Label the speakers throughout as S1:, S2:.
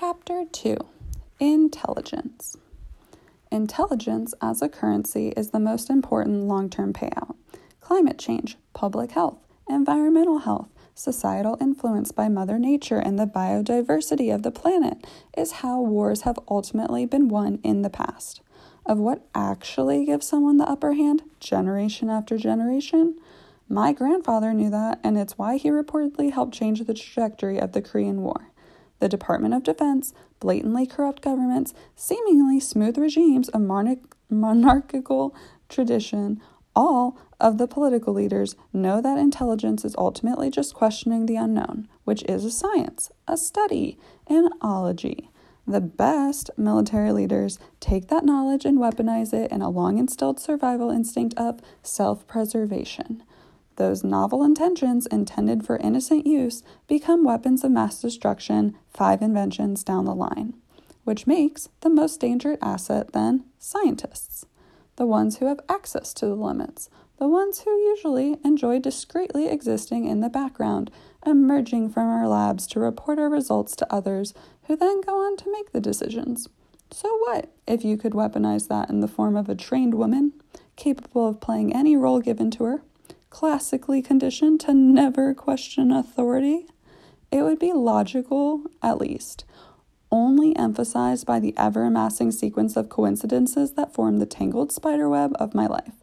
S1: Chapter 2 Intelligence. Intelligence as a currency is the most important long term payout. Climate change, public health, environmental health, societal influence by Mother Nature, and the biodiversity of the planet is how wars have ultimately been won in the past. Of what actually gives someone the upper hand, generation after generation? My grandfather knew that, and it's why he reportedly helped change the trajectory of the Korean War the Department of Defense, blatantly corrupt governments, seemingly smooth regimes of monarch- monarchical tradition, all of the political leaders know that intelligence is ultimately just questioning the unknown, which is a science, a study, an ology. The best military leaders take that knowledge and weaponize it in a long instilled survival instinct of self preservation. Those novel intentions intended for innocent use become weapons of mass destruction five inventions down the line, which makes the most dangerous asset then scientists, the ones who have access to the limits, the ones who usually enjoy discreetly existing in the background, emerging from our labs to report our results to others who then go on to make the decisions. So, what if you could weaponize that in the form of a trained woman, capable of playing any role given to her? Classically conditioned to never question authority, it would be logical, at least, only emphasized by the ever amassing sequence of coincidences that form the tangled spiderweb of my life.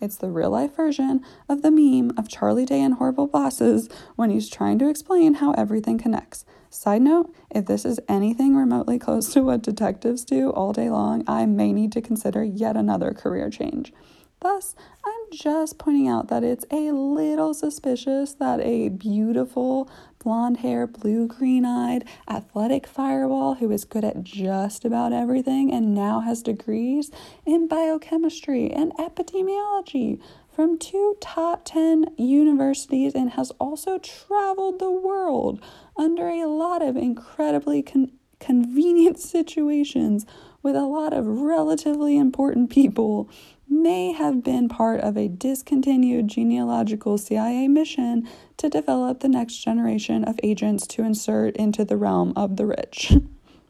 S1: It's the real life version of the meme of Charlie Day and Horrible Bosses when he's trying to explain how everything connects. Side note if this is anything remotely close to what detectives do all day long, I may need to consider yet another career change. Thus, I'm just pointing out that it's a little suspicious that a beautiful, blonde hair, blue green eyed, athletic fireball who is good at just about everything and now has degrees in biochemistry and epidemiology from two top 10 universities and has also traveled the world under a lot of incredibly con- convenient situations with a lot of relatively important people may have been part of a discontinued genealogical CIA mission to develop the next generation of agents to insert into the realm of the rich.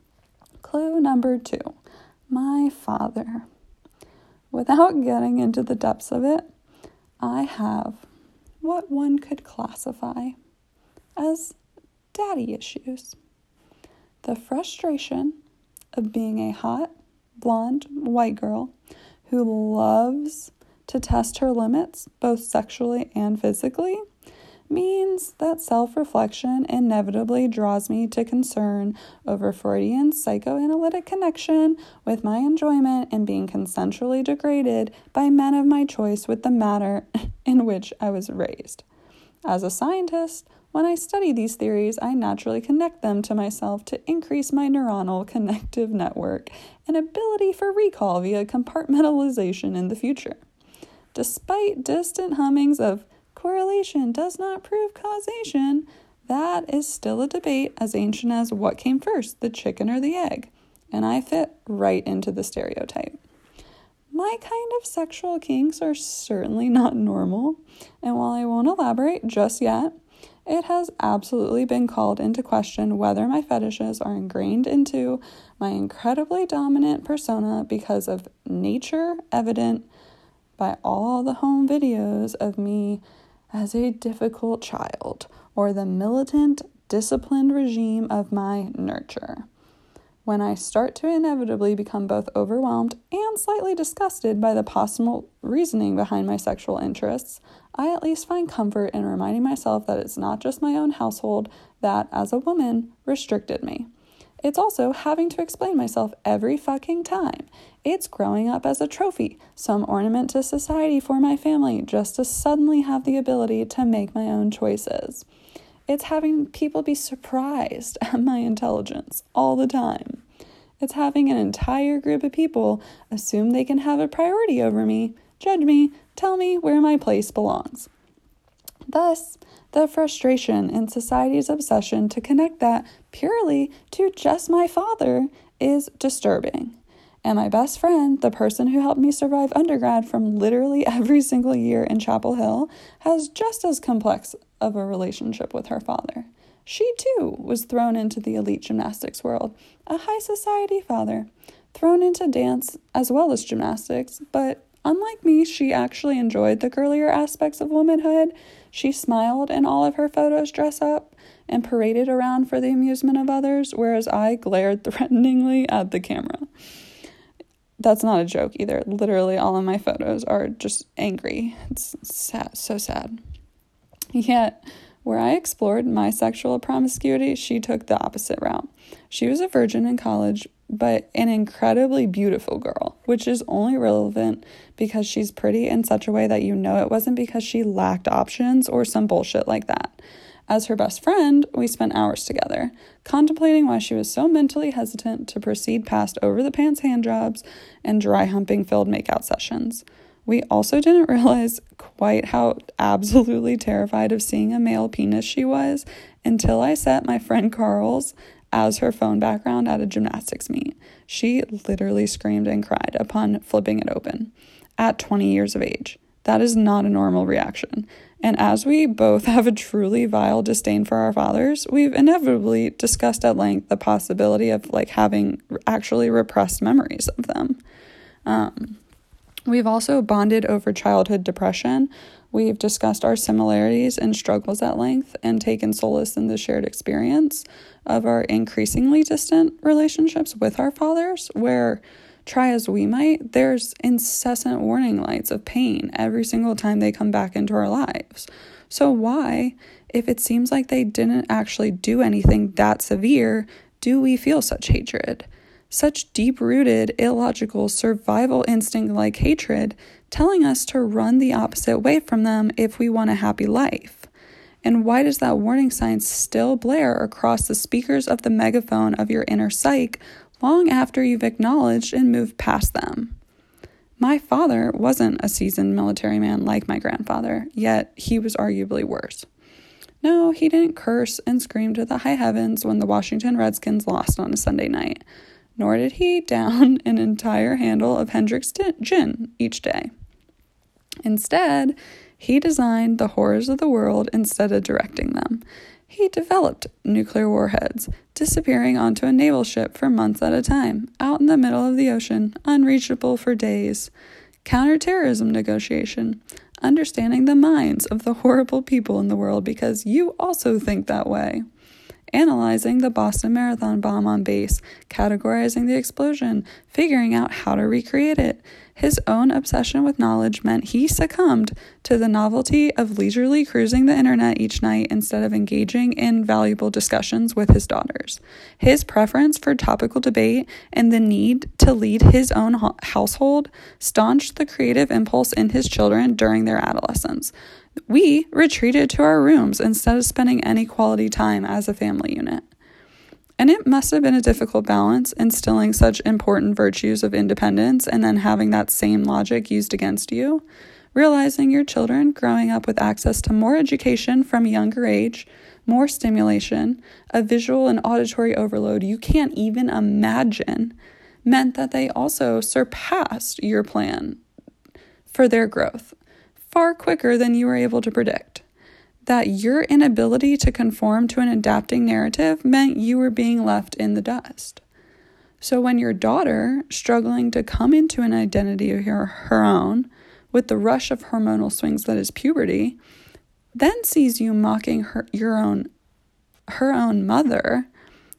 S1: Clue number two my father. Without getting into the depths of it, I have what one could classify as daddy issues. The frustration of being a hot, blonde, white girl who loves to test her limits, both sexually and physically, means that self reflection inevitably draws me to concern over Freudian psychoanalytic connection with my enjoyment in being consensually degraded by men of my choice with the matter in which I was raised. As a scientist, when I study these theories, I naturally connect them to myself to increase my neuronal connective network and ability for recall via compartmentalization in the future. Despite distant hummings of correlation does not prove causation, that is still a debate as ancient as what came first, the chicken or the egg, and I fit right into the stereotype. My kind of sexual kinks are certainly not normal, and while I won't elaborate just yet, it has absolutely been called into question whether my fetishes are ingrained into my incredibly dominant persona because of nature evident by all the home videos of me as a difficult child or the militant, disciplined regime of my nurture when I start to inevitably become both overwhelmed and slightly disgusted by the possible reasoning behind my sexual interests, I at least find comfort in reminding myself that it's not just my own household that, as a woman, restricted me. It's also having to explain myself every fucking time. It's growing up as a trophy, some ornament to society for my family, just to suddenly have the ability to make my own choices. It's having people be surprised at my intelligence all the time. It's having an entire group of people assume they can have a priority over me, judge me, tell me where my place belongs. Thus, the frustration in society's obsession to connect that purely to just my father is disturbing. And my best friend, the person who helped me survive undergrad from literally every single year in Chapel Hill, has just as complex of a relationship with her father. She too was thrown into the elite gymnastics world, a high society father, thrown into dance as well as gymnastics, but unlike me, she actually enjoyed the girlier aspects of womanhood. She smiled in all of her photos dress up and paraded around for the amusement of others, whereas I glared threateningly at the camera. That's not a joke either. Literally, all of my photos are just angry. It's sad, so sad. Yet, where I explored my sexual promiscuity, she took the opposite route. She was a virgin in college, but an incredibly beautiful girl, which is only relevant because she's pretty in such a way that you know it wasn't because she lacked options or some bullshit like that. As her best friend, we spent hours together, contemplating why she was so mentally hesitant to proceed past over the pants hand jobs and dry humping filled makeout sessions. We also didn't realize quite how absolutely terrified of seeing a male penis she was until I set my friend Carl's as her phone background at a gymnastics meet. She literally screamed and cried upon flipping it open at 20 years of age. That is not a normal reaction. And as we both have a truly vile disdain for our fathers, we've inevitably discussed at length the possibility of like having actually repressed memories of them. Um, we've also bonded over childhood depression. We've discussed our similarities and struggles at length and taken solace in the shared experience of our increasingly distant relationships with our fathers, where try as we might, there's incessant warning lights of pain every single time they come back into our lives. So, why, if it seems like they didn't actually do anything that severe, do we feel such hatred? Such deep rooted, illogical, survival instinct like hatred, telling us to run the opposite way from them if we want a happy life. And why does that warning sign still blare across the speakers of the megaphone of your inner psyche long after you've acknowledged and moved past them. My father wasn't a seasoned military man like my grandfather, yet he was arguably worse. No, he didn't curse and scream to the high heavens when the Washington Redskins lost on a Sunday night, nor did he down an entire handle of Hendrick's gin each day. Instead, he designed the horrors of the world instead of directing them, he developed nuclear warheads, disappearing onto a naval ship for months at a time, out in the middle of the ocean, unreachable for days. Counterterrorism negotiation, understanding the minds of the horrible people in the world because you also think that way. Analyzing the Boston Marathon bomb on base, categorizing the explosion, figuring out how to recreate it, his own obsession with knowledge meant he succumbed to the novelty of leisurely cruising the internet each night instead of engaging in valuable discussions with his daughters. His preference for topical debate and the need to lead his own ho- household staunched the creative impulse in his children during their adolescence. We retreated to our rooms instead of spending any quality time as a family unit. And it must have been a difficult balance instilling such important virtues of independence and then having that same logic used against you. Realizing your children growing up with access to more education from a younger age, more stimulation, a visual and auditory overload you can't even imagine, meant that they also surpassed your plan for their growth far quicker than you were able to predict that your inability to conform to an adapting narrative meant you were being left in the dust. So when your daughter, struggling to come into an identity of her, her own with the rush of hormonal swings that is puberty, then sees you mocking her your own her own mother,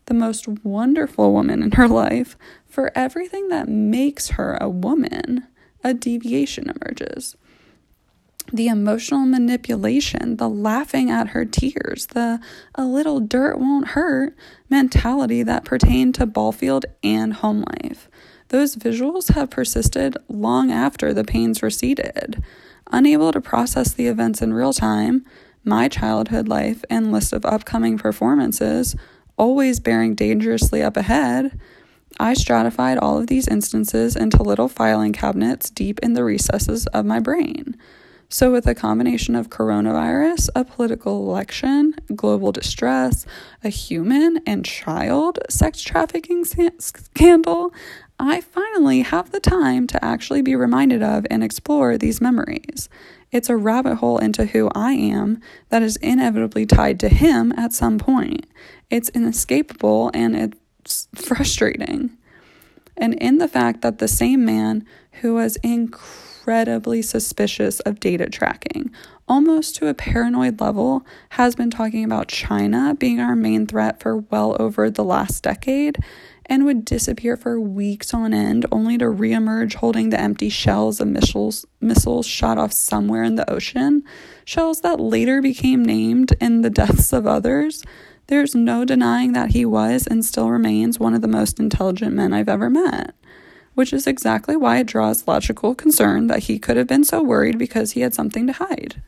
S1: the most wonderful woman in her life, for everything that makes her a woman, a deviation emerges the emotional manipulation, the laughing at her tears, the a little dirt won't hurt mentality that pertained to ballfield and home life. Those visuals have persisted long after the pains receded. Unable to process the events in real time, my childhood life and list of upcoming performances, always bearing dangerously up ahead, I stratified all of these instances into little filing cabinets deep in the recesses of my brain. So, with a combination of coronavirus, a political election, global distress, a human and child sex trafficking scandal, I finally have the time to actually be reminded of and explore these memories. It's a rabbit hole into who I am that is inevitably tied to him at some point. It's inescapable and it's frustrating. And in the fact that the same man who was incredibly suspicious of data tracking, almost to a paranoid level, has been talking about China being our main threat for well over the last decade and would disappear for weeks on end only to reemerge holding the empty shells of missiles missiles shot off somewhere in the ocean, shells that later became named in the deaths of others. There's no denying that he was and still remains one of the most intelligent men I've ever met, which is exactly why it draws logical concern that he could have been so worried because he had something to hide.